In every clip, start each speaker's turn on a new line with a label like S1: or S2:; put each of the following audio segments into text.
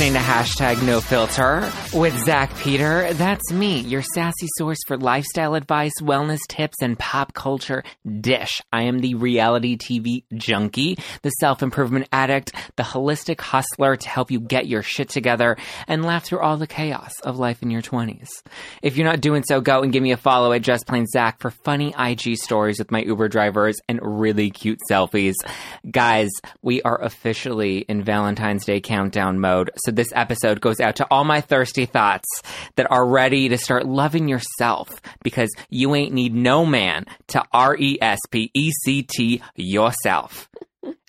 S1: Listening to hashtag no filter with Zack Peter. That's me, your sassy source for lifestyle advice, wellness tips, and pop culture dish. I am the reality TV junkie, the self improvement addict, the holistic hustler to help you get your shit together and laugh through all the chaos of life in your 20s. If you're not doing so, go and give me a follow at Just Plain Zack for funny IG stories with my Uber drivers and really cute selfies. Guys, we are officially in Valentine's Day countdown mode. So this episode goes out to all my thirsty thoughts that are ready to start loving yourself because you ain't need no man to R E S P E C T yourself.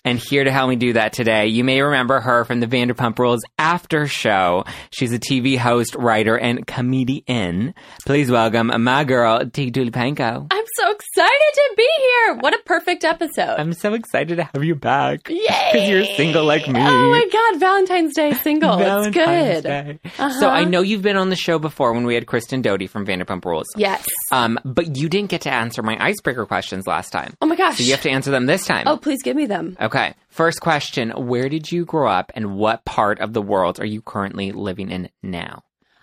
S1: And here to help me do that today, you may remember her from the Vanderpump Rules after show. She's a TV host, writer, and comedian. Please welcome my girl, Tiege Dooley Panko.
S2: I'm so excited to be here. What a perfect episode.
S1: I'm so excited to have you back.
S2: Yay!
S1: Because you're single like me.
S2: Oh my God, Valentine's Day single.
S1: Valentine's
S2: it's good.
S1: Day.
S2: Uh-huh.
S1: So I know you've been on the show before when we had Kristen Doute from Vanderpump Rules.
S2: Yes.
S1: Um, but you didn't get to answer my icebreaker questions last time.
S2: Oh my gosh.
S1: So you have to answer them this time.
S2: Oh, please give me them.
S1: Okay. First question Where did you grow up and what part of the world are you currently living in now?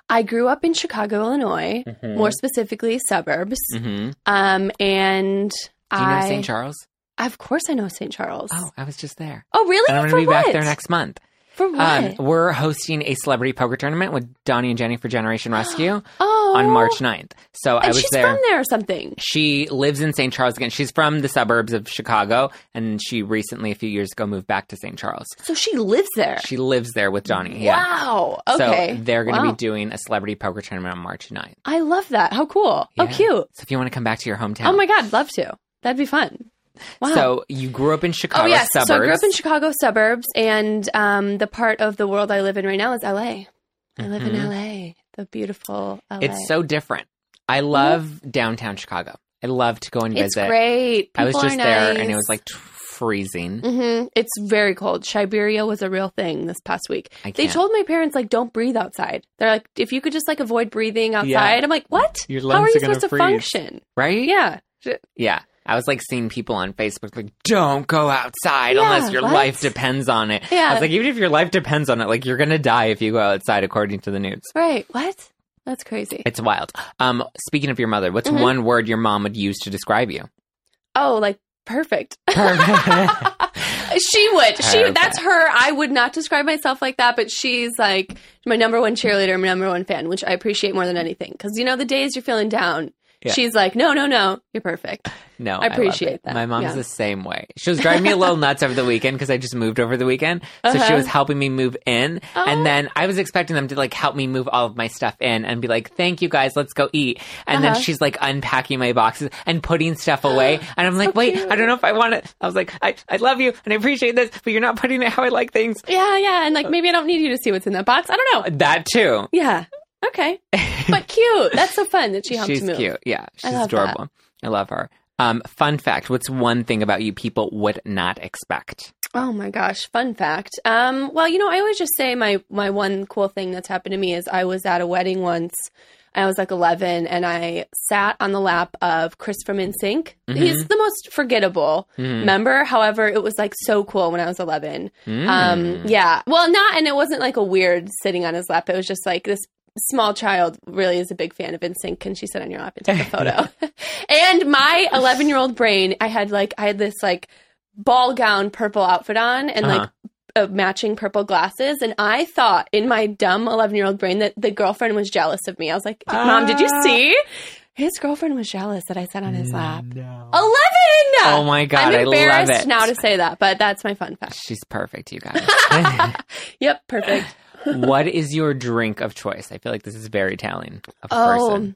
S2: I grew up in Chicago, Illinois,
S1: Mhm.
S2: more specifically suburbs.
S1: Mm-hmm.
S2: Um, and
S1: Do you know
S2: I,
S1: St. Charles?
S2: Of course, I know St. Charles.
S1: Oh, I was just there.
S2: Oh, really?
S1: And I'm going to be
S2: what?
S1: back there next month.
S2: For what?
S1: Um, we're hosting a celebrity poker tournament with Donnie and Jenny for Generation Rescue
S2: oh,
S1: on March 9th. So I
S2: And
S1: was
S2: she's
S1: there.
S2: from there or something.
S1: She lives in St. Charles again. She's from the suburbs of Chicago, and she recently, a few years ago, moved back to St. Charles.
S2: So she lives there.
S1: She lives there with Donnie. Yeah.
S2: Wow. Okay.
S1: So they're going to
S2: Wow.
S1: be doing a celebrity poker tournament on March 9th.
S2: I love that. How cool.
S1: Yeah.
S2: Oh, cute.
S1: So if you want to come back to your hometown.
S2: Oh my God, love to. That'd be fun. Wow.
S1: So you grew up in Chicago
S2: oh yes,
S1: suburbs.
S2: so I grew up in Chicago suburbs, and um, the part of the world I live in right now is LA. I live in
S1: Mhm.
S2: LA, the beautiful LA.
S1: It's so different. I love downtown Chicago. I love to go and
S2: it's
S1: visit.
S2: great.
S1: I was just
S2: are
S1: there, and it was like t- freezing.
S2: hmm It's very cold. Siberia was a real thing this past week.
S1: I
S2: They told my parents like, don't breathe outside. They're like, if you could just like avoid breathing outside.
S1: Yeah.
S2: I'm like, what?
S1: Your
S2: How are
S1: are
S2: you supposed to function?
S1: right?
S2: Yeah.
S1: Yeah. I was like seeing people on Facebook like, don't go outside
S2: Yeah,
S1: unless your
S2: what?
S1: life depends on it. I
S2: Yeah.
S1: was like, even if your life depends on it, like you're gonna die if you go outside, according to the news.
S2: Right. What? That's crazy.
S1: It's wild. Um, speaking of your mother, what's
S2: Mhm.
S1: one word your mom would use to describe you?
S2: Oh, like perfect.
S1: Perfect.
S2: she would. She that's her. I would not describe myself like that, but she's like my number one cheerleader, my number one fan, which I appreciate more than anything. Because you know, the days you're feeling down,
S1: Yeah.
S2: she's like, no, no, no, you're perfect.
S1: No,
S2: I appreciate
S1: it.
S2: that.
S1: My mom's
S2: Yeah.
S1: the same way. She was driving me a little nuts over the weekend because I just moved over the weekend. So she
S2: Uh-huh.
S1: was helping me move in,
S2: Oh.
S1: and then I was expecting them to like help me move all of my stuff in and be like, "Thank you guys, let's go eat." And then
S2: Uh-huh.
S1: she's like unpacking my boxes and putting stuff away, and I'm like, "Wait,
S2: cute.
S1: I don't know if I want it." I was like, "I I love you and I appreciate this, but you're not putting it how I like things."
S2: Yeah, yeah, and like maybe I don't need you to see what's in that box. I don't know.
S1: That too.
S2: Yeah. Okay. But cute. That's so fun that she helped
S1: she's
S2: move.
S1: cute. Yeah, she's
S2: love
S1: adorable. I love her. Um, fun fact: What's one thing about you people would not expect?
S2: Oh my gosh, fun fact. Um, well, you know, I always just say my my one cool thing that's happened to me is I was at a wedding once I was like 11 and I sat on the lap of Chris from NSYNC.
S1: Mhm.
S2: He's the most forgettable
S1: Mhm.
S2: member. However, it was like so cool when I was 11.
S1: Mm.
S2: Um, yeah. Well, not, and it wasn't like a weird sitting on his lap. It was just like this small child really is a big fan of NSYNC. and she sit on your lap and take a photo? and my 11 year old brain, I had like, I had this like ball gown purple outfit on and like uh, matching purple glasses. And I thought in my dumb 11 year old brain that the girlfriend was jealous of me. I was like, Mom, did you
S1: Ah.
S2: see? His girlfriend was jealous that I sat on his lap.
S1: No.
S2: 11!
S1: Oh my god,
S2: I'm
S1: I love
S2: embarrassed
S1: it.
S2: now to say that, but that's my fun fact.
S1: She's perfect, you guys.
S2: Yep, perfect.
S1: What is your drink of choice? I feel like this is very telling of a
S2: Oh,
S1: person.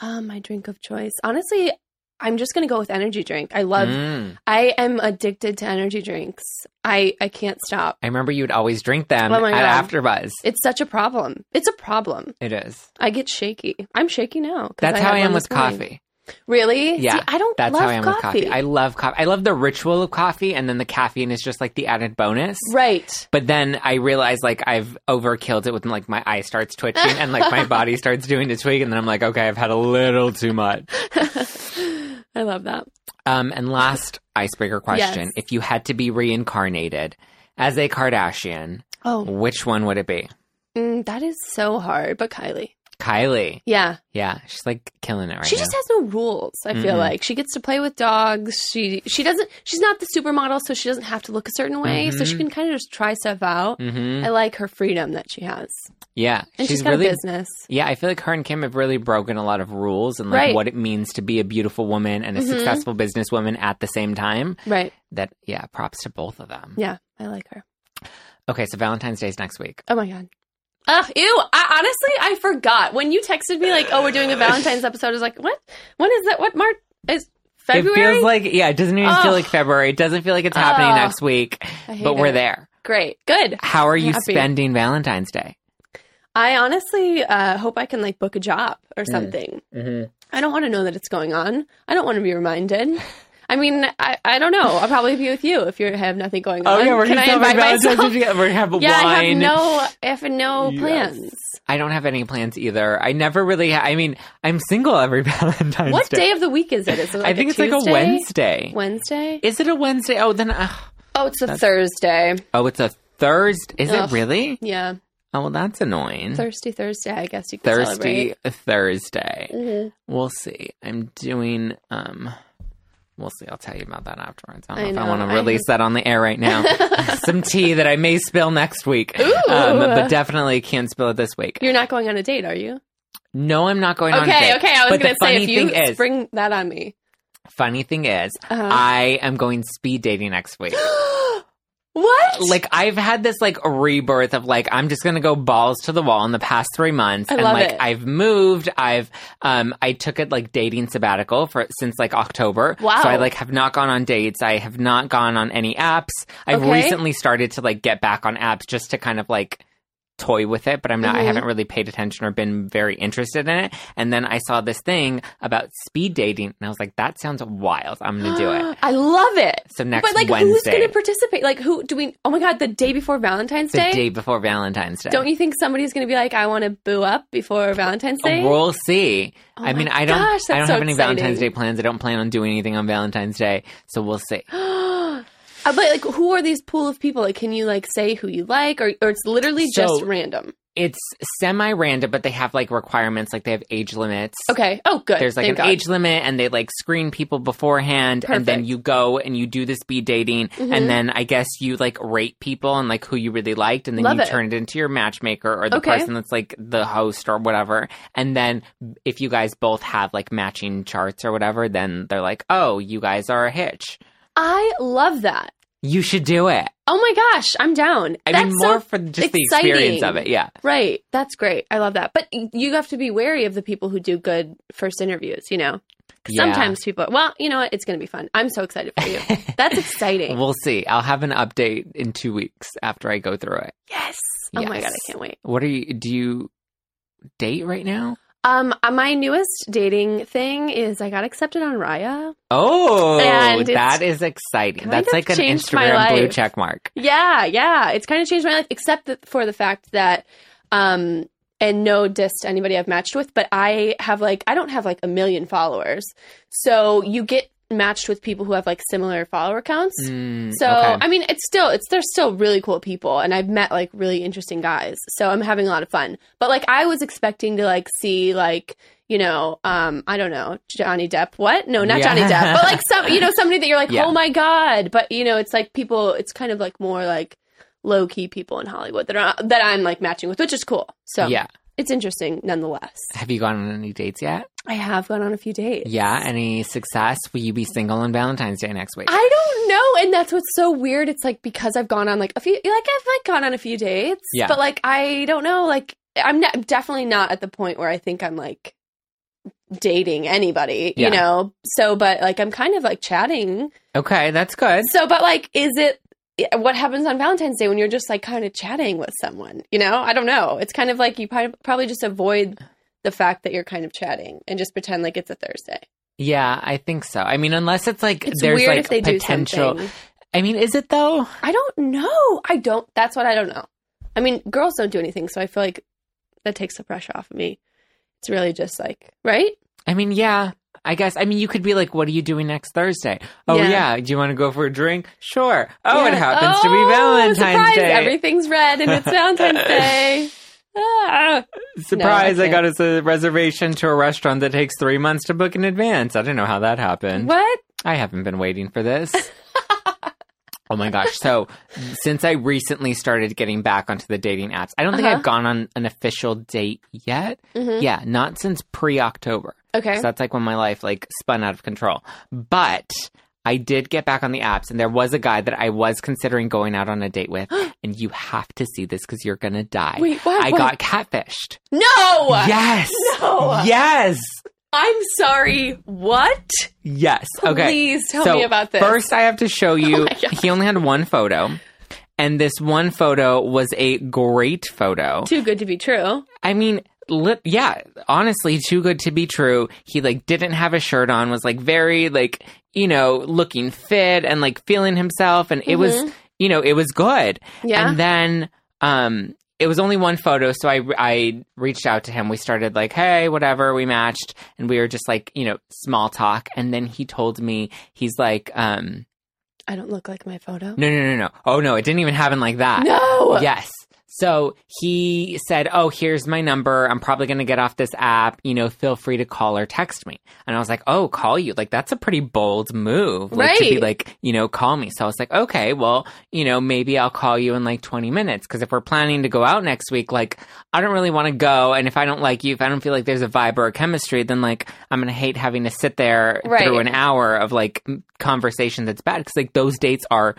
S2: um, my drink of choice. Honestly, I'm just gonna go with energy drink. I love.
S1: Mm.
S2: I am addicted to energy drinks. I I can't stop.
S1: I remember you would always drink them
S2: Oh
S1: at. AfterBuzz.
S2: It's such a problem. It's a problem.
S1: It is.
S2: I get shaky. I'm shaky now.
S1: That's
S2: I
S1: how I am with coffee.
S2: Really?
S1: Yeah,
S2: See, I don't
S1: That's
S2: love
S1: how I am
S2: coffee.
S1: with coffee. I love coffee. I love the ritual of coffee, and then the caffeine is just like the added bonus.
S2: right.
S1: But then I realize like I've overkilled it with like my eye starts twitching and like my body starts doing the twig, and then I'm like, okay, I've had a little too much.
S2: I love that.
S1: Um, and last icebreaker question:
S2: Yes.
S1: If you had to be reincarnated as a Kardashian,
S2: Oh,
S1: which one would it be?
S2: mm, that is so hard. But Kylie.
S1: Kylie.
S2: Yeah.
S1: Yeah, she's like killing it right now.
S2: she
S1: now.
S2: just has no rules. I feel
S1: Mm-mm.
S2: like she gets to play with dogs. She she doesn't. She's not the supermodel, so she doesn't have to look a certain way. So she
S1: Mhm.
S2: can kind of just try stuff out.
S1: hmm
S2: I like her freedom that she has,
S1: Yeah,
S2: and
S1: she's
S2: she's got
S1: really
S2: a business.
S1: Yeah, I feel like her and Kim have really broken a lot of rules and like
S2: Right.
S1: what it means to be a beautiful woman and a
S2: Mhm.
S1: successful businesswoman at the same time.
S2: Right?
S1: That yeah, props to both of them.
S2: Yeah, I like her.
S1: Okay, so Valentine's Day's next week.
S2: Oh my god. Ugh, ew. I, honestly, I forgot when you texted me like, "Oh, we're doing a Valentine's episode." I was like, "What? When is that? What March is February?"
S1: It feels like yeah, it doesn't even feel like February. It doesn't feel like it's happening next week, but we're there.
S2: Great, good.
S1: How are you
S2: Happy.
S1: spending Valentine's Day?
S2: I honestly uh, hope I can like book a job or
S1: Mm.
S2: something.
S1: Mm-hmm.
S2: I don't want to know that it's going on. I don't want to be reminded. I mean, I, I don't know. I'll probably be with you if you have nothing going on. Can I invite myself?
S1: We're gonna have a
S2: Yeah, I have no, I have no
S1: Yes.
S2: plans.
S1: I don't have any plans either. I never really. Ha- I mean, I'm single every Valentine's Day.
S2: What
S1: Day.
S2: day of the week is it? Is it like
S1: I think it's like a Wednesday.
S2: Wednesday?
S1: Is it a Wednesday? Oh, then. Uh,
S2: Oh, it's a Thursday.
S1: oh, it's a Thursday. Is
S2: Ugh.
S1: it really?
S2: Yeah,
S1: Oh, well, that's annoying.
S2: thirsty Thursday. I guess you can
S1: Thirsty Thursday.
S2: celebrate. Mhm.
S1: We'll see. I'm doing. Um, we'll see. I'll tell you about that afterwards. I don't
S2: I
S1: know if I want to release that on the air right now. Some tea that I may spill next week, um, but definitely can't spill it this week.
S2: You're not going on a date, are you?
S1: No, I'm not going on. a
S2: Okay,
S1: date.
S2: okay. Okay. I was going to say if you
S1: is-
S2: spring that on me.
S1: Funny thing is,
S2: Uh-huh.
S1: I am going speed dating next week.
S2: what?
S1: like I've had this like rebirth of like I'm just gonna go balls to the wall in the past three months,
S2: I
S1: and
S2: love
S1: like
S2: it.
S1: I've moved. I've um I took it like dating sabbatical for since like October.
S2: Wow.
S1: So I like have not gone on dates. I have not gone on any apps. I've
S2: Okay.
S1: recently started to like get back on apps just to kind of like toy with it, but I'm not. I
S2: Mhm.
S1: haven't really paid attention or been very interested in it. And then I saw this thing about speed dating, and I was like, that sounds wild. I'm gonna do it.
S2: I love it.
S1: So next
S2: but like, who's going to participate? Like, who do we? Oh my god, the day before Valentine's
S1: the
S2: Day.
S1: The day before Valentine's Day.
S2: Don't you think somebody's going to be like, I want to boo up before Valentine's Day?
S1: We'll see.
S2: Oh
S1: I mean, I don't.
S2: gosh,
S1: I don't
S2: so
S1: have any. Valentine's Day plans. I don't plan on doing anything on Valentine's Day, so we'll see.
S2: Uh, but like, who are these pool of people? Like, can you like say who you like, or or it's literally
S1: So-
S2: just random?
S1: It's semi-random, but they have like requirements, like they have age limits.
S2: Okay. Oh, good.
S1: There's like
S2: Thank
S1: an
S2: God.
S1: age limit, and they like screen people beforehand, and then you go and you do this speed dating,
S2: Mhm.
S1: and then I guess you like rate people and like who you really liked, and then
S2: Love
S1: you
S2: it.
S1: turn it into your matchmaker or the
S2: Okay.
S1: person that's like the host or whatever. And then if you guys both have like matching charts or whatever, then they're like, oh, you guys are a hitch.
S2: I love that.
S1: You should do it.
S2: Oh my gosh, I'm down.
S1: I
S2: That's
S1: mean, more
S2: so
S1: for just the experience of it. Yeah.
S2: right. That's great. I love that. But you have to be wary of the people who do good first interviews. You know,
S1: Yeah.
S2: sometimes people. Well, you know what? It's going to be fun. I'm so excited for you. That's exciting.
S1: We'll see. I'll have an update in two weeks after I go through it.
S2: yes. Oh my god, I can't wait.
S1: What are you? Do you date right now?
S2: Um, uh, my newest dating thing is I got accepted on Raya.
S1: Oh,
S2: And
S1: that is exciting. That's like an Instagram blue check mark.
S2: Yeah, yeah. It's kind of changed my life, except for the fact that um, and no diss to anybody I've matched with, but I have like I don't have like a million followers. So you get matched with people who have like similar follower counts.
S1: Mm,
S2: So
S1: okay.
S2: I mean, it's still it's they're still really cool people, and I've met like really interesting guys. So I'm having a lot of fun. But like I was expecting to like see like you know um I don't know Johnny Depp. What? No, not
S1: Yeah.
S2: Johnny Depp, but like some you know somebody that you're like
S1: Yeah.
S2: oh my god. But you know it's like people. It's kind of like more like low key people in Hollywood that are that I'm like matching with, which is cool. So
S1: yeah.
S2: It's interesting nonetheless.
S1: Have you gone on any dates yet?
S2: I have gone on a few dates.
S1: Yeah. Any success? Will you be single on Valentine's Day next week?
S2: I don't know, and that's what's so weird. It's like because I've gone on like a few, like I've like gone on a few dates,
S1: Yeah.
S2: but like I don't know, like I'm not, definitely not at the point where I think I'm like dating anybody,
S1: Yeah.
S2: you know. So, but like I'm kind of like chatting.
S1: okay, that's good.
S2: So, but like, is it? What happens on Valentine's Day when you're just like kind of chatting with someone? You know, I don't know. It's kind of like you probably probably just avoid the fact that you're kind of chatting and just pretend like it's a Thursday.
S1: Yeah, I think so. I mean, unless it's like
S2: It's
S1: there's
S2: weird
S1: like
S2: if they do
S1: potential. I mean, is it though?
S2: I don't know. I don't. That's what I don't know. I mean, girls don't do anything, so I feel like that takes the pressure off of me. It's really just like, right?
S1: I mean, yeah. I guess. I mean, you could be like, "What are you doing next Thursday?" Oh
S2: Yeah.
S1: yeah. Do you want to go for a drink? Sure. Oh, it
S2: Yeah.
S1: happens to be
S2: Oh,
S1: Valentine's
S2: surprise,
S1: Day.
S2: Everything's red and it's Valentine's Day. Ah.
S1: Surprise!
S2: No, I
S1: I, got us a reservation to a restaurant that takes three months to book in advance. I don't know how that happened.
S2: What?
S1: I haven't been waiting for this. oh my gosh. So, since I recently started getting back onto the dating apps, I don't think
S2: Uh-huh.
S1: I've gone on an official date yet.
S2: Mhm.
S1: Yeah, not since pre October.
S2: Okay.
S1: So that's like when my life like spun out of control. But I did get back on the apps and there was a guy that I was considering going out on a date with and you have to see this cuz you're going to die.
S2: Wait, what?
S1: I
S2: What?
S1: got catfished.
S2: no.
S1: Yes.
S2: No.
S1: Yes.
S2: I'm sorry. What?
S1: Yes. Okay.
S2: Please tell
S1: so
S2: me about this.
S1: First, I have to show
S2: oh you. Oh
S1: he only had one photo, and this one photo was a great photo.
S2: Too good to be true.
S1: I mean, li- yeah, honestly, too good to be true. He like didn't have a shirt on, was like very like you know looking fit and like feeling himself, and it was
S2: Mhm.
S1: you know it was good.
S2: Yeah.
S1: And then um it was only one photo, so I I reached out to him. We started like, hey, whatever. We matched, and we were just like, you know, small talk. And then he told me he's like, um,
S2: I don't look like my photo.
S1: no, no, no, no. Oh no, it didn't even happen like that.
S2: No.
S1: Yes. So he said, "Oh, here's my number. I'm probably going to get off this app. You know, feel free to call or text me." And I was like, "Oh, call you? Like that's a pretty bold move, like, To be like, you know, call me." So I was like, "Okay, well, you know, maybe I'll call you in like 20 minutes because if we're planning to go out next week, like, I don't really want to go. And if I don't like you, if I don't feel like there's a vibe or a chemistry, then like I'm gonna hate having to sit there
S2: Right.
S1: through an hour of like conversation that's bad because like those dates are."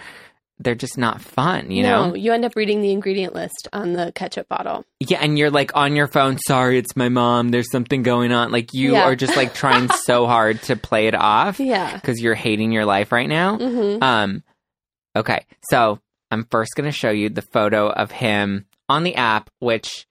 S1: They're just not fun, you know?
S2: no, you end up reading the ingredient list on the ketchup bottle.
S1: Yeah, and you're like on your phone, sorry, it's my mom, there's something going on. Like you
S2: Yeah.
S1: are just like trying so hard to play it off
S2: Yeah.
S1: because you're hating your life right now.
S2: hmm
S1: Um okay, so I'm first gonna show you the photo of him on the app, which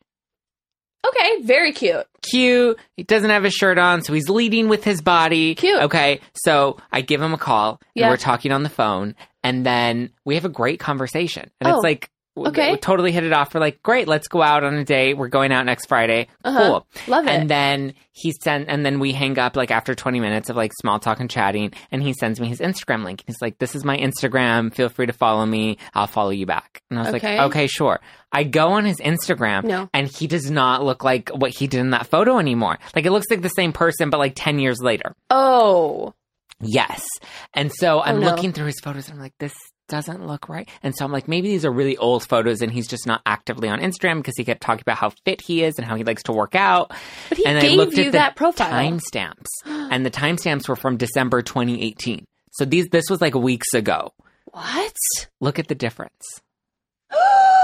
S2: Okay. Very cute.
S1: cute. He doesn't have his shirt on, so he's leading with his body.
S2: Cute.
S1: Okay, so I give him a call, and
S2: Yeah.
S1: we're talking on the phone, and then we have a great conversation, and
S2: Oh,
S1: it's like.
S2: Okay.
S1: we totally hit it off. We're like, great, let's go out on a date. We're going out next Friday.
S2: Uh-huh.
S1: Cool.
S2: Love it.
S1: And then he sent, and then we hang up like after 20 minutes of like small talk and chatting. And he sends me his Instagram link. He's like, this is my Instagram. Feel free to follow me. I'll follow you back. And I was
S2: Okay.
S1: like, okay, sure. I go on his Instagram
S2: No.
S1: and he does not look like what he did in that photo anymore. Like it looks like the same person, but like 10 years later.
S2: oh.
S1: Yes. And so I'm
S2: Oh, no.
S1: looking through his photos and I'm like, this doesn't look right. And so I'm like, maybe these are really old photos and he's just not actively on Instagram because he kept talking about how fit he is and how he likes to work out.
S2: But he
S1: and I
S2: gave
S1: looked
S2: you
S1: at the
S2: that profile.
S1: timestamps, and the timestamps were from December 2018. So these this was like weeks ago.
S2: What?
S1: Look at the difference.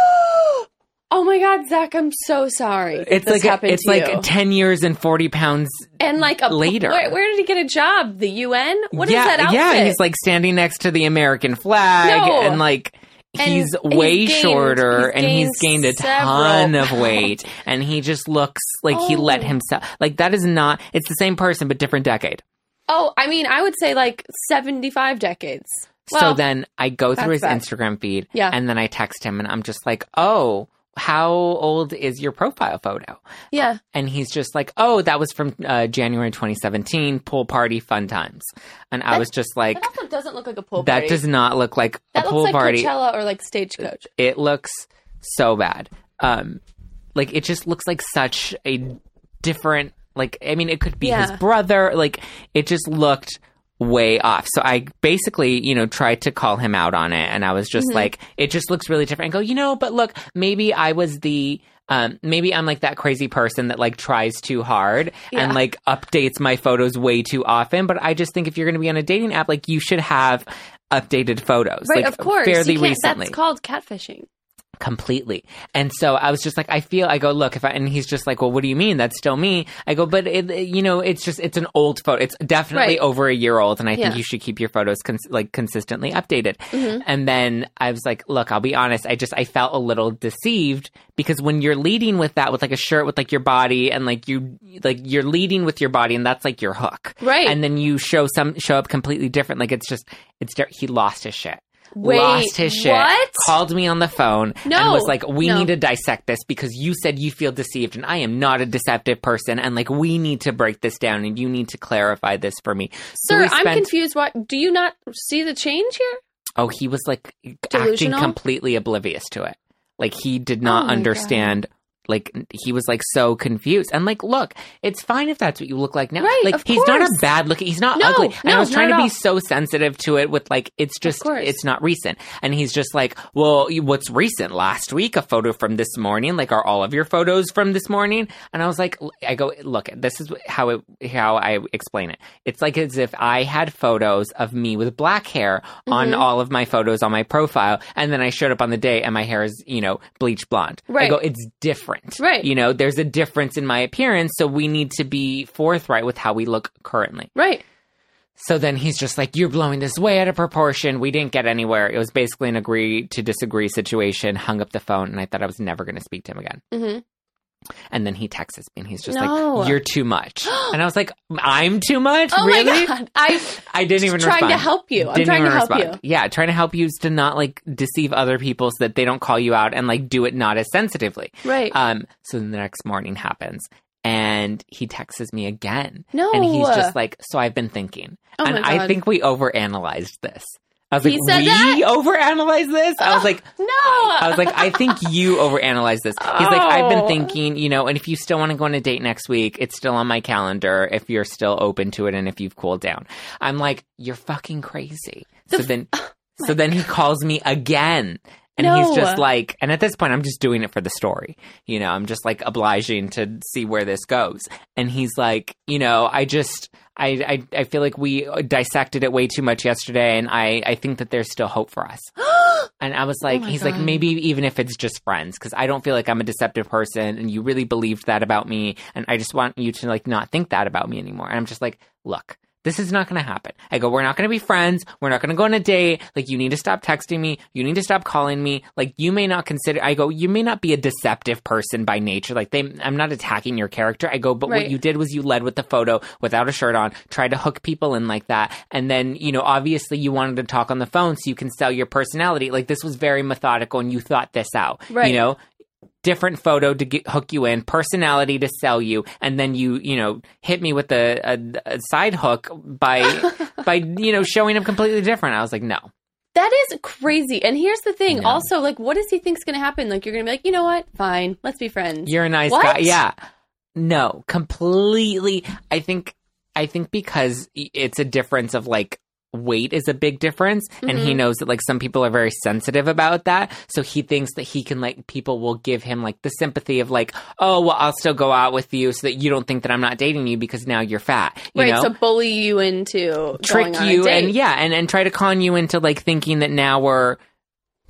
S2: oh my God, Zack! I'm so sorry.
S1: It's like a, it's like
S2: you.
S1: 10 years and 40 pounds.
S2: and like a
S1: later.
S2: Where, where did he get a job? The UN? What is
S1: yeah,
S2: that outfit?
S1: yeah. He's like standing next to the American flag,
S2: No.
S1: and like.
S2: And
S1: He's
S2: he's
S1: way
S2: gained-
S1: shorter
S2: he's
S1: and he's
S2: gained
S1: a ton of weight and he just looks like he let
S2: Oh.
S1: himself like that is not it's the same person but different decade.
S2: Oh, I mean, I would say like 75 decades.
S1: so
S2: Well,
S1: then I go through his
S2: bad.
S1: Instagram feed
S2: Yeah.
S1: and then I text him and I'm just like, "Oh, how old is your profile photo?
S2: Yeah.
S1: And he's just like, oh, that was from uh, January 2017, pool party, fun times. And I was just like,
S2: That also doesn't look like a pool party.
S1: that does not look like
S2: that
S1: a pool
S2: like
S1: party.
S2: Coachella or like Stagecoach.
S1: It looks so bad. Um, like it just looks like such a different. Like I mean, it could be his brother. Like it just looked way off. So I basically, you know, tried to call him out on it, and I was just
S2: Mhm.
S1: like, it just looks really different. I go, you know, but look, maybe I was the. Um, maybe I'm like that crazy person that like tries too hard and like updates my photos way too often. But I just think if you're going to be on a dating app, like you should have updated photos,
S2: Right,
S1: like
S2: of course.
S1: fairly recently
S2: That's called catfishing.
S1: Completely. And so I was just like, I feel, I go, look, if I, and he's just like, well, what do you mean? That's still me. I go, but it, you know, it's just, it's an old photo. It's definitely
S2: Right.
S1: over a year old. And I think you should keep your photos cons- like consistently updated.
S2: Mhm.
S1: And then I was like, look, I'll be honest. I just, I felt a little deceived because when you're leading with that, with like a shirt with like your body and like you, like you're leading with your body and that's like your hook.
S2: Right.
S1: And then you show some, show up completely different. Like it's just, it's, he lost his shit
S2: Wait,
S1: lost his shit,
S2: what?
S1: called me on the phone, and
S2: No,
S1: was like, "We
S2: no.
S1: need to dissect this because you said you feel deceived, and I am not a deceptive person, and like we need to break this down, and you need to clarify this for me." So
S2: Sir, I'm confused. What do you not see the change here?
S1: Oh, he was like acting completely oblivious to it. Like he did not
S2: Oh
S1: understand. Like he was like so confused, and like, look, it's fine if that's what you look like now.
S2: Right,
S1: like he's not a bad looking. He's not
S2: No,
S1: ugly. And I was trying to be
S2: all.
S1: so sensitive to it with like, it's just, it's not recent. And he's just like, well, what's recent? Last week, a photo from this morning. Like, are all of your photos from this morning? And I was like, I go, look, this is how it, how I explain it. It's like as if I had photos of me with black hair on
S2: Mhm.
S1: all of my photos on my profile, and then I showed up on the day and my hair is, you know, bleach blonde.
S2: Right.
S1: I go, it's different.
S2: Right.
S1: You know, there's a difference in my appearance, so we need to be forthright with how we look currently.
S2: Right.
S1: So then he's just like, You're blowing this way out of proportion. We didn't get anywhere. It was basically an agree to disagree situation, hung up the phone, and I thought I was never going to speak to him again.
S2: hmm
S1: And then he texts me and he's just
S2: No.
S1: like, You're too much. and I was like, I'm too much?
S2: Oh
S1: really?
S2: my god! I
S1: I didn't even respond.
S2: trying to help you. I'm
S1: Didn't
S2: trying to help
S1: respond.
S2: you.
S1: Yeah, trying to help you is to not like deceive other people so that they don't call you out and like do it not as sensitively.
S2: Right.
S1: Um, so then the next morning happens and he texts me again.
S2: no.
S1: And he's just like, So I've been thinking.
S2: Oh
S1: and I think we overanalyzed this. I was
S2: He
S1: like,
S2: said
S1: we
S2: that?
S1: overanalyzed this? I was uh, like,
S2: no.
S1: I was like, I think you overanalyzed this. He's like, I've been
S2: Oh.
S1: thinking, you know, and if you still want to go on a date next week, it's still on my calendar if you're still open to it and if you've cooled down. I'm like, you're fucking crazy.
S2: The
S1: so
S2: f-
S1: then,
S2: oh
S1: so then he calls me again. And
S2: No.
S1: he's just like, and at this point, I'm just doing it for the story. You know, I'm just like obliging to see where this goes. And he's like, you know, I just, I, I, I feel like we dissected it way too much yesterday, and I, I think that there's still hope for us. And I was like,
S2: Oh
S1: he's like, maybe even if it's just friends, because I don't feel like I'm a deceptive person, and you really believed that about me, and I just want you to like not think that about me anymore. And I'm just like, look. This is not going to happen. I go, we're not going to be friends. We're not going to go on a date. Like, you need to stop texting me. You need to stop calling me. Like, you may not consider, I go, you may not be a deceptive person by nature. Like, they, I'm not attacking your character. I go, but
S2: Right.
S1: what you did was you led with the photo without a shirt on, tried to hook people in like that. And then, you know, obviously you wanted to talk on the phone so you can sell your personality. Like, this was very methodical and you thought this out.
S2: Right.
S1: You know, different photo to get, hook you in, personality to sell you, and then you, you know, hit me with a, a, a side hook by, by, you know, showing up completely different. I was like, no.
S2: That is crazy. And here's the thing.
S1: No.
S2: Also, like, what does he think's going to happen? Like, you're going to be like, you know what? Fine. Let's be friends.
S1: You're a nice
S2: What?
S1: guy. Yeah. No, completely. I think, I think because it's a difference of like, weight is a big difference and he
S2: Mhm.
S1: knows that like some people are very sensitive about that so he thinks that he can like people will give him like the sympathy of like oh well I'll still go out with you so that you don't think that I'm not dating you because now you're fat you
S2: right.
S1: know
S2: So bully you into
S1: trick
S2: going on a
S1: you
S2: date.
S1: and yeah and and try to con you into like thinking that now we're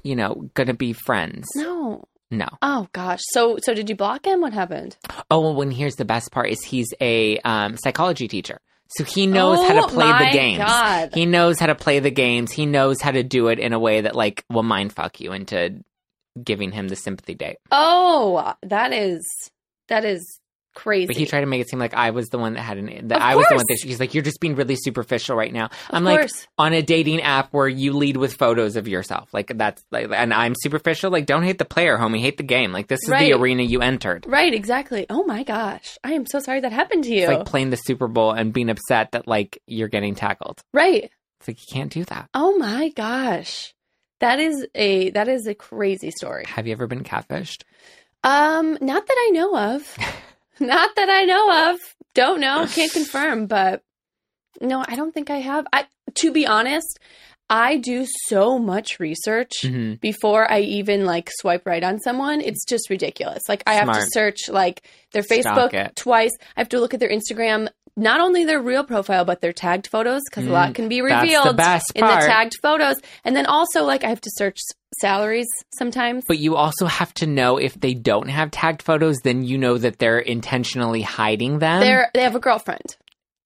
S1: you know gonna be friends
S2: No.
S1: no
S2: Oh gosh. So so did you block him? What happened?
S1: oh well when here's the best part is he's a um, psychology teacher so he knows how to
S2: Oh
S1: play the games.
S2: God.
S1: he knows how to play the games. He knows how to do it in a way that like will mind fuck you into giving him the sympathy date.
S2: Oh, that is that is Crazy.
S1: But he tried to make it seem like I was the one that had an that
S2: Of
S1: I was the one that he's like, you're just being really superficial right now.
S2: Of
S1: I'm like
S2: course.
S1: on a dating app where you lead with photos of yourself. Like that's like and I'm superficial. Like don't hate the player, homie. Hate the game. Like this is
S2: Right.
S1: the arena you entered.
S2: Right, exactly. Oh my gosh. I am so sorry that happened to you.
S1: It's like playing the Super Bowl and being upset that like you're getting tackled.
S2: right.
S1: It's like you can't do that.
S2: Oh my gosh. That is a that is a crazy story.
S1: Have you ever been catfished?
S2: Um, not that I know of. not that I know of. Don't know. Can't confirm, but no, I don't think I have. I to be honest, I do so much research
S1: Mhm.
S2: before I even like swipe right on someone. It's just ridiculous. Like I have to search like their Facebook twice. I have to look at their Instagram, not only their real profile but their tagged photos because a lot
S1: Mm,
S2: can be revealed
S1: the
S2: in the tagged photos. And then also like I have to search salaries sometimes.
S1: But you also have to know if they don't have tagged photos, then you know that they're intentionally hiding them.
S2: They're they have a girlfriend.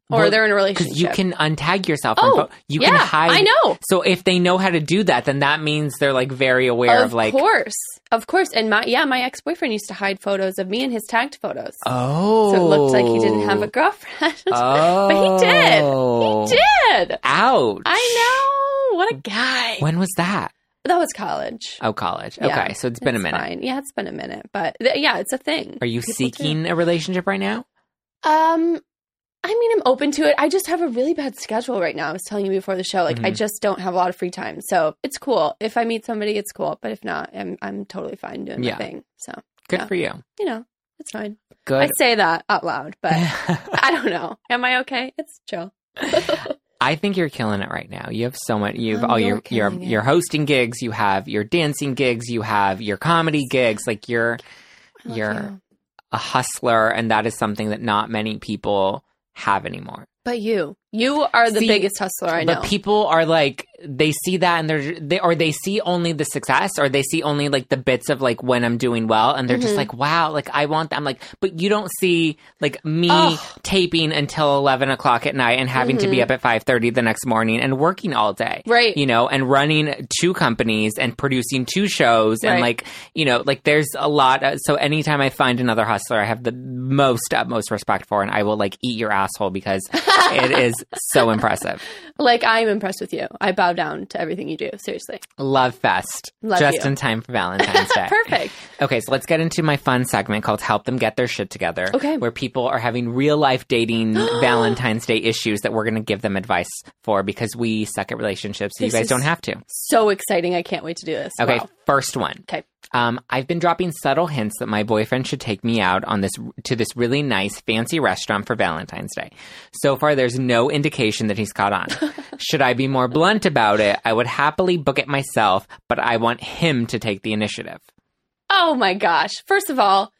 S2: Or
S1: Well,
S2: they're in a
S1: because
S2: relationship.
S1: you can untag yourself. from
S2: Oh,
S1: you
S2: yeah,
S1: can hide.
S2: I know.
S1: So if they know how to do that, then that means they're like very aware of,
S2: Of
S1: like, Of
S2: course. Of course. And my yeah, my ex boyfriend used to hide photos of me and his tagged photos.
S1: oh,
S2: So it looked like he didn't have a girlfriend.
S1: Oh,
S2: but he did. He did.
S1: Ouch!
S2: I know. What a guy.
S1: When was that?
S2: That was college.
S1: Oh, college.
S2: Yeah,
S1: okay, so it's been a minute.
S2: Fine. Yeah, it's been a minute, but th- yeah, it's a thing.
S1: Are you
S2: People do.
S1: seeking a relationship right now?
S2: Um, I mean, I'm open to it. I just have a really bad schedule right now. I was telling you before the show, like I
S1: Mhm.
S2: just don't have a lot of free time. So it's cool if I meet somebody, it's cool. But if not, I'm I'm totally fine doing
S1: Yeah.
S2: my thing. So
S1: Good
S2: Yeah.
S1: for you.
S2: you know, it's fine.
S1: Good.
S2: I say that out loud, but I don't know. Am I okay? It's chill.
S1: I think you're killing it right now. You have so much. You've
S2: Oh,
S1: all
S2: you're
S1: your your
S2: it.
S1: your hosting gigs. You have your dancing gigs. You have your comedy gigs. Like you're You're-
S2: you.
S1: a hustler, and that is something that not many people have anymore.
S2: But you, you are the
S1: See,
S2: biggest hustler I know.
S1: But people are like they see that and they're they or they see only the success or they see only like the bits of like when I'm doing well and they're just
S2: Mhm.
S1: like wow like I want that. I'm like but you don't see like me
S2: Ugh.
S1: taping until eleven o'clock at night and having to be
S2: Mhm.
S1: up at five thirty the next morning and working all day.
S2: right.
S1: You know, and running two companies and producing two shows and like you know, like there's a lot. Of, so anytime I find another hustler, I have the most utmost respect for, and I will like eat your asshole because it is so impressive.
S2: like I'm impressed with you. I bow down to everything you do. Seriously.
S1: Love Fest.
S2: Love
S1: just
S2: you.
S1: in time for Valentine's Day.
S2: Perfect.
S1: Okay, so let's get into my fun segment called Help Them Get Their Shit Together.
S2: Okay.
S1: Where people are having real life dating Valentine's Day issues that we're going to give them advice for because we suck at relationships. So you guys don't have to.
S2: So exciting. I can't wait to do this.
S1: Okay,
S2: Wow.
S1: first one.
S2: Okay.
S1: Um, I've been dropping subtle hints that my boyfriend should take me out on this to this really nice fancy restaurant for Valentine's Day. So far, there's no indication that he's caught on. should I be more blunt about it? I would happily book it myself, but I want him to take the initiative.
S2: Oh my gosh. First of all,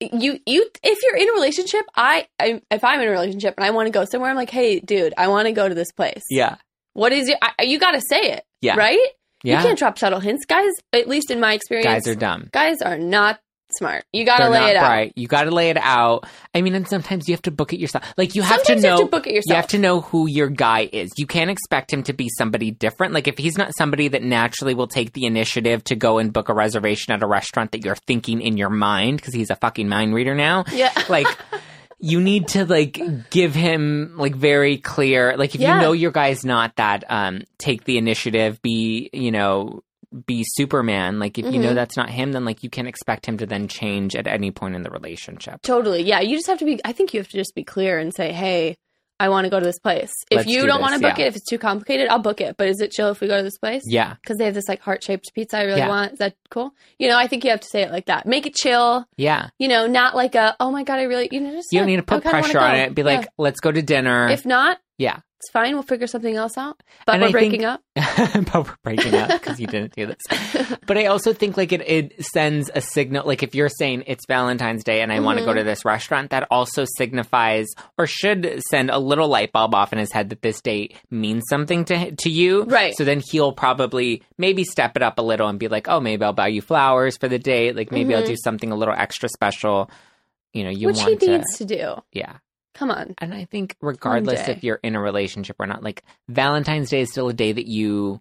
S2: you you if you're in a relationship, I, I if I'm in a relationship and I want to go somewhere, I'm like, hey, dude, I want to go to this place.
S1: Yeah,
S2: What is it? I, you got to say it.
S1: Yeah.
S2: Right.
S1: Yeah.
S2: You can't drop subtle hints, guys. At least in my experience,
S1: Guys are dumb.
S2: guys are not smart. You got to lay it out.
S1: bright. You got to lay it out. I mean, and sometimes you have to book it yourself. Like you have
S2: Sometimes
S1: to
S2: you
S1: know.
S2: have to book it yourself.
S1: You have to know who your guy is. You can't expect him to be somebody different. Like if he's not somebody that naturally will take the initiative to go and book a reservation at a restaurant that you're thinking in your mind because he's a fucking mind reader now.
S2: Yeah.
S1: Like you need to like give him like very clear like if
S2: Yeah.
S1: you know your guy's not that um take the initiative be you know be superman like if you know
S2: Mhm.
S1: that's not him then like you can't expect him to then change at any point in the relationship
S2: Totally. Yeah. You just have to be, I think you have to just be clear and say, hey, I want to go to this place. If
S1: Let's
S2: you
S1: do
S2: don't want to book
S1: yeah.
S2: it, if it's too complicated, I'll book it. But is it chill if we go to this place?
S1: yeah
S2: Because they have this like heart shaped pizza I really
S1: Yeah.
S2: want. Is that cool? You know, I think you have to say it like that. Make it chill.
S1: yeah
S2: You know, not like a, oh my God, I really, you know, just
S1: you don't need to put pressure on it be like
S2: Yeah.
S1: let's go to dinner
S2: if not,
S1: yeah
S2: it's fine. We'll figure something else out. But
S1: And
S2: we're
S1: I
S2: breaking
S1: think-
S2: up.
S1: but we're breaking up because you didn't do this. But I also think like it, it sends a signal. Like if you're saying it's Valentine's Day and I want to
S2: Mm-hmm.
S1: go to this restaurant, that also signifies or should send a little light bulb off in his head that this date means something to to you.
S2: Right.
S1: So then he'll probably maybe step it up a little and be like, oh, maybe I'll buy you flowers for the date. Like maybe I'll
S2: Mhm.
S1: do something a little extra special. You know, you
S2: Which he
S1: to,
S2: needs to do.
S1: yeah.
S2: Come on.
S1: And I think regardless if you're in a relationship or not, like Valentine's Day is still a day that you,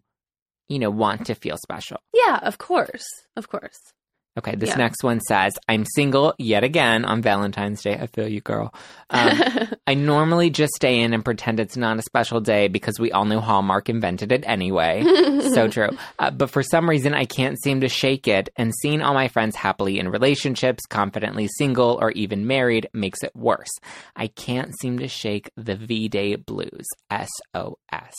S1: you know, want to feel special.
S2: Yeah, of course. Of course.
S1: Okay, this
S2: Yeah.
S1: next one says, I'm single yet again on Valentine's Day. I feel you, girl. Um, I normally just stay in and pretend it's not a special day because we all knew Hallmark invented it anyway. so true. Uh, but for some reason, I can't seem to shake it, and seeing all my friends happily in relationships, confidently single, or even married makes it worse. I can't seem to shake the V Day blues. SOS.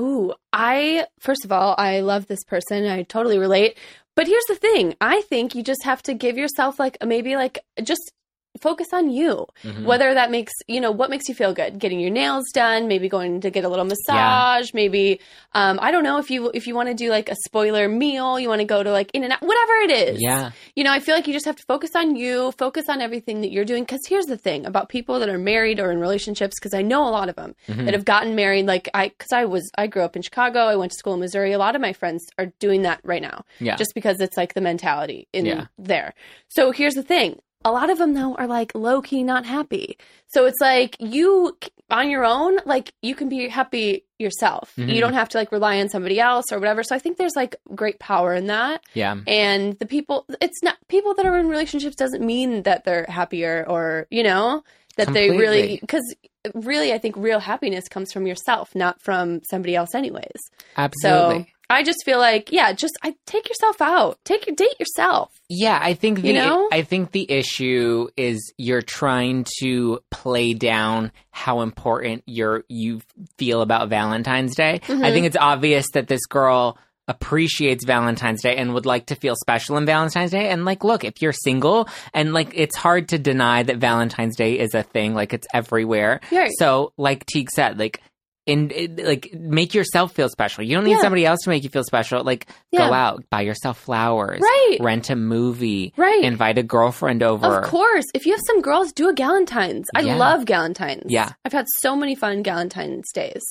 S2: Ooh, I first of all, I love this person. I totally relate. But here's the thing. I think you just have to give yourself like maybe like just focus on you.
S1: Mhm.
S2: Whether that makes, you know, what makes you feel good? Getting your nails done, maybe going to get a little massage, maybe um I don't know if you if you want to do like a spoiler meal, you want to go to like in and out, whatever it is.
S1: Yeah.
S2: You know, I feel like you just have to focus on you, focus on everything that you're doing. Cause here's the thing about people that are married or in relationships, cause I know a lot of them
S1: Mhm.
S2: that have gotten married. Like I, cause I was, I grew up in Chicago. I went to school in Missouri. A lot of my friends are doing that right now
S1: Yeah.
S2: just because it's like the mentality in
S1: Yeah.
S2: there. So here's the thing. A lot of them though are like low key not happy. So it's like you on your own, like you can be happy yourself.
S1: Mhm.
S2: You don't have to like rely on somebody else or whatever. So I think there's like great power in that
S1: yeah.
S2: and the people it's not people that are in relationships doesn't mean that they're happier or you know that they really because really i think real happiness comes from yourself not from somebody else anyways
S1: Absolutely.
S2: so i just feel like yeah just i take yourself out take your date yourself
S1: Yeah, I think the
S2: You know?
S1: I think the issue is you're trying to play down how important you're you feel about Valentine's Day. I
S2: Mhm.
S1: think it's obvious that this girl appreciates Valentine's Day and would like to feel special in Valentine's Day. And like, look, if you're single and like it's hard to deny that Valentine's Day is a thing, like it's everywhere.
S2: Right.
S1: So, like Tiege said, like in it, like make yourself feel special. You don't need
S2: Yeah.
S1: somebody else to make you feel special. Like
S2: Yeah.
S1: go out, buy yourself flowers,
S2: Right.
S1: rent a movie,
S2: Right.
S1: invite a girlfriend over.
S2: of course if you have some girls do a galentine's i
S1: Yeah.
S2: love galentine's
S1: Yeah.
S2: i've had so many fun galentine's days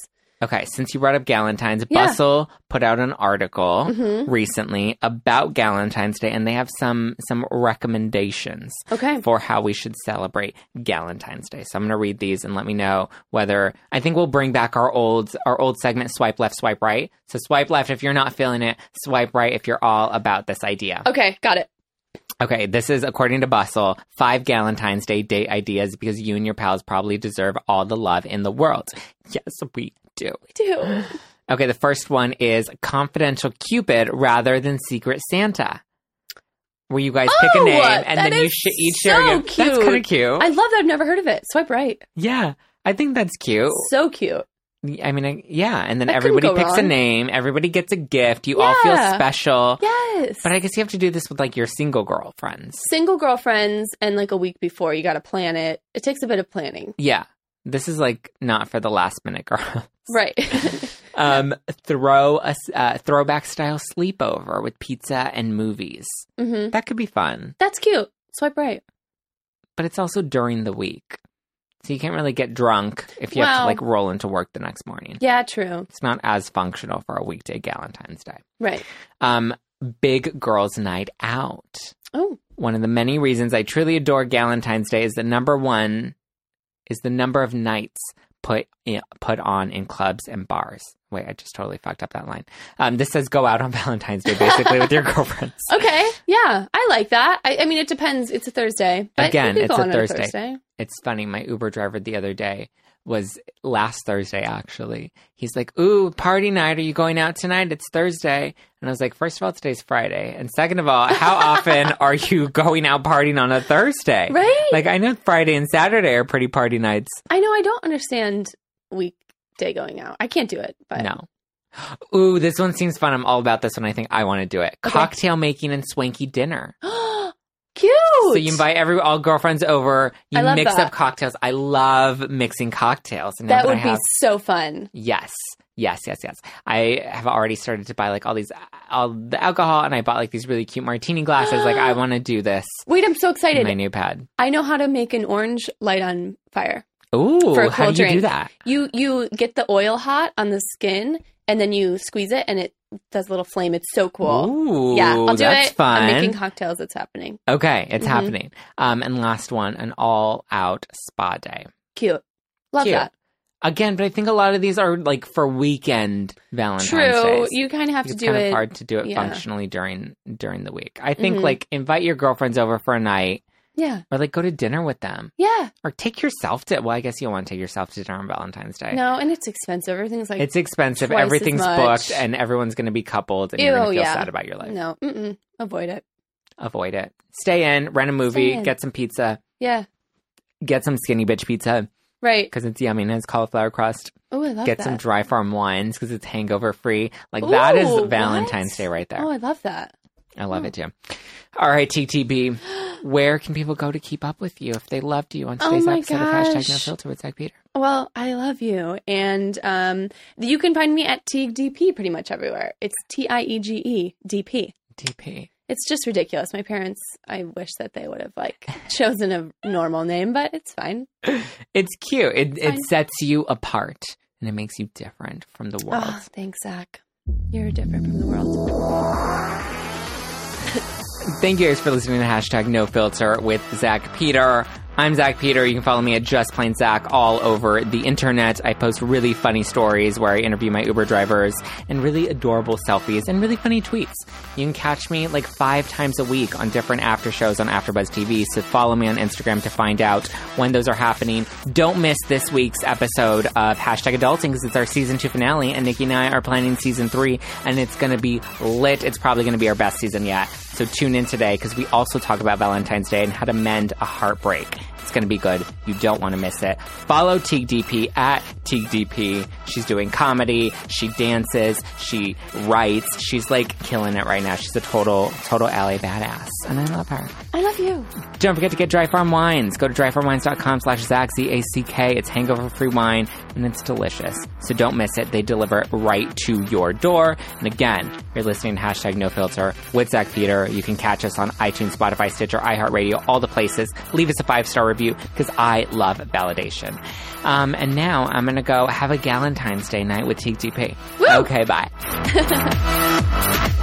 S1: Okay, since you brought up Galentine's,
S2: Yeah.
S1: Bustle put out an article
S2: Mhm.
S1: recently about Galentine's Day, and they have some some recommendations
S2: okay
S1: for how we should celebrate Galentine's Day. So I'm going to read these and let me know whether I think we'll bring back our old our old segment swipe left swipe right. So swipe left if you're not feeling it, swipe right if you're all about this idea.
S2: okay got it
S1: Okay, this is according to Bustle, five Galentine's Day date ideas because you and your pals probably deserve all the love in the world. Yes, we do.
S2: we do
S1: Okay, the first one is confidential Cupid rather than Secret Santa. Where you guys pick a
S2: Oh,
S1: name and
S2: that
S1: then you
S2: is
S1: sh- each
S2: so
S1: share your That's
S2: cute.
S1: kind of cute.
S2: i love that i've never heard of it swipe right
S1: yeah, I think that's cute.
S2: so cute
S1: I mean, I, yeah, and then
S2: That couldn't
S1: everybody
S2: go
S1: picks a
S2: wrong.
S1: name, everybody gets a gift, you all feel
S2: Yeah.
S1: special.
S2: yes
S1: But I guess you have to do this with like your single girlfriends.
S2: single girlfriends and like a week before you got to plan it it takes a bit of planning
S1: Yeah. This is like not for the last minute girl.
S2: right
S1: um, throw a uh, throwback style sleepover with pizza and movies.
S2: hmm
S1: That could be fun,
S2: that's cute swipe right
S1: but it's also during the week. So you can't really get drunk if you have to like roll into work the next morning.
S2: yeah true
S1: It's not as functional for a weekday Valentine's Day.
S2: right
S1: Um, big girls' night out.
S2: oh
S1: One of the many reasons I truly adore Galentine's Day is the number one is the number of nights put in, put on in clubs and bars. Wait, I just totally fucked up that line. Um, this says go out on Valentine's Day basically with your girlfriends.
S2: okay yeah i like that i, I mean it depends it's a thursday
S1: Again, it's a Thursday.
S2: thursday
S1: It's funny. My Uber driver the other day was last Thursday actually. He's like, "Ooh, party night! Are you going out tonight? It's Thursday." And I was like, first of all, today's Friday, and second of all, how often are you going out partying on a Thursday?
S2: right
S1: Like I know Friday and Saturday are pretty party nights.
S2: i know i don't understand weekday going out i can't do it but
S1: No. Ooh, this one seems fun. I'm all about this one. I think I want to do it.
S2: Okay.
S1: Cocktail making and swanky dinner.
S2: cute
S1: So you invite every all girlfriends over. You
S2: I love
S1: mix
S2: that.
S1: up cocktails. I love mixing cocktails. And
S2: that
S1: I
S2: would be so fun
S1: Yes. Yes, yes, yes. I have already started to buy like all these, all the alcohol, and I bought like these really cute martini glasses. like, I want to do this
S2: wait i'm so
S1: in
S2: excited
S1: my new pad.
S2: i know how to make an orange light on fire
S1: Ooh,
S2: For a
S1: how
S2: cold
S1: do you do
S2: drink.
S1: that?
S2: you you get the oil hot on the skin and then you squeeze it and it does a little flame it's so cool
S1: Ooh,
S2: yeah i'll do
S1: that's
S2: it
S1: fun.
S2: i'm making cocktails it's happening
S1: okay, it's
S2: Mhm.
S1: happening. Um, and last one, an all-out spa day.
S2: cute love
S1: Cute.
S2: that
S1: Again, but I think a lot of these are like for weekend Valentine's
S2: True.
S1: Days.
S2: You kind of have to do it.
S1: it's kind
S2: it.
S1: of hard to do it
S2: yeah.
S1: functionally during during the week. I think
S2: Mhm.
S1: like invite your girlfriends over for a night
S2: Yeah.
S1: or like go to dinner with them
S2: Yeah.
S1: or take yourself to well, I guess you want to take yourself to dinner on Valentine's Day.
S2: No, and it's expensive. Everything's like
S1: It's expensive.
S2: twice as
S1: Everything's
S2: much.
S1: booked and everyone's going to be coupled and you're going
S2: Ew,
S1: to feel
S2: yeah.
S1: sad about your life.
S2: no. Mm-mm. Avoid it.
S1: Avoid it. Stay in, rent a movie,
S2: in.
S1: get some pizza,
S2: Yeah.
S1: get some skinny bitch pizza
S2: Right.
S1: because it's yummy and has cauliflower crust.
S2: Oh, I love that.
S1: get
S2: that.
S1: some dry farm wines because it's hangover free. Like that is
S2: Ooh,
S1: Valentine's
S2: what?
S1: Day right there.
S2: Oh, I love that.
S1: I love it too. All right, TTB, where can people go to keep up with you if they loved you on
S2: Oh
S1: today's
S2: my
S1: episode of hashtag No. Filter with Zack Peter?
S2: Well, I love you. And um, you can find me at Tiege DP pretty much everywhere. It's T I E G E DP.
S1: DP.
S2: It's just ridiculous. My parents, I wish that they would have like chosen a normal name, but it's fine.
S1: It's cute. It it sets you apart and it makes you different from the world.
S2: Oh, thanks, Zack. You're different from the world.
S1: Thank you guys for listening to hashtag No Filter with Zack Peter. I'm Zack Peter. You can follow me at Just Plain Zack all over the internet. I post really funny stories where I interview my Uber drivers and really adorable selfies and really funny tweets. You can catch me like five times a week on different after shows on AfterBuzz TV. So follow me on Instagram to find out when those are happening. Don't miss this week's episode of hashtag Adulting because it's our season two finale, and Nikki and I are planning season three, and it's going to be lit. It's probably going to be our best season yet. So tune in today because we also talk about Valentine's Day and how to mend a heartbreak. Going to be good. You don't want to miss it. Follow Tiege DP at Tiege DP. She's doing comedy. She dances. She writes. She's like killing it right now. She's a total, total LA badass. And I love her.
S2: I love you.
S1: Don't forget to get Dry Farm Wines. Go to dryfarmwines.com slash Zack, Z-A-C-K. It's hangover-free wine, and it's delicious. So don't miss it. They deliver it right to your door. And again, you're listening to hashtag no filter with Zack Peter. You can catch us on iTunes, Spotify, Stitcher, iHeartRadio, all the places. Leave us a five-star review because I love validation. Um, and now I'm going to go have a Galentine's Day night with DP.
S2: Woo!
S1: Okay, bye.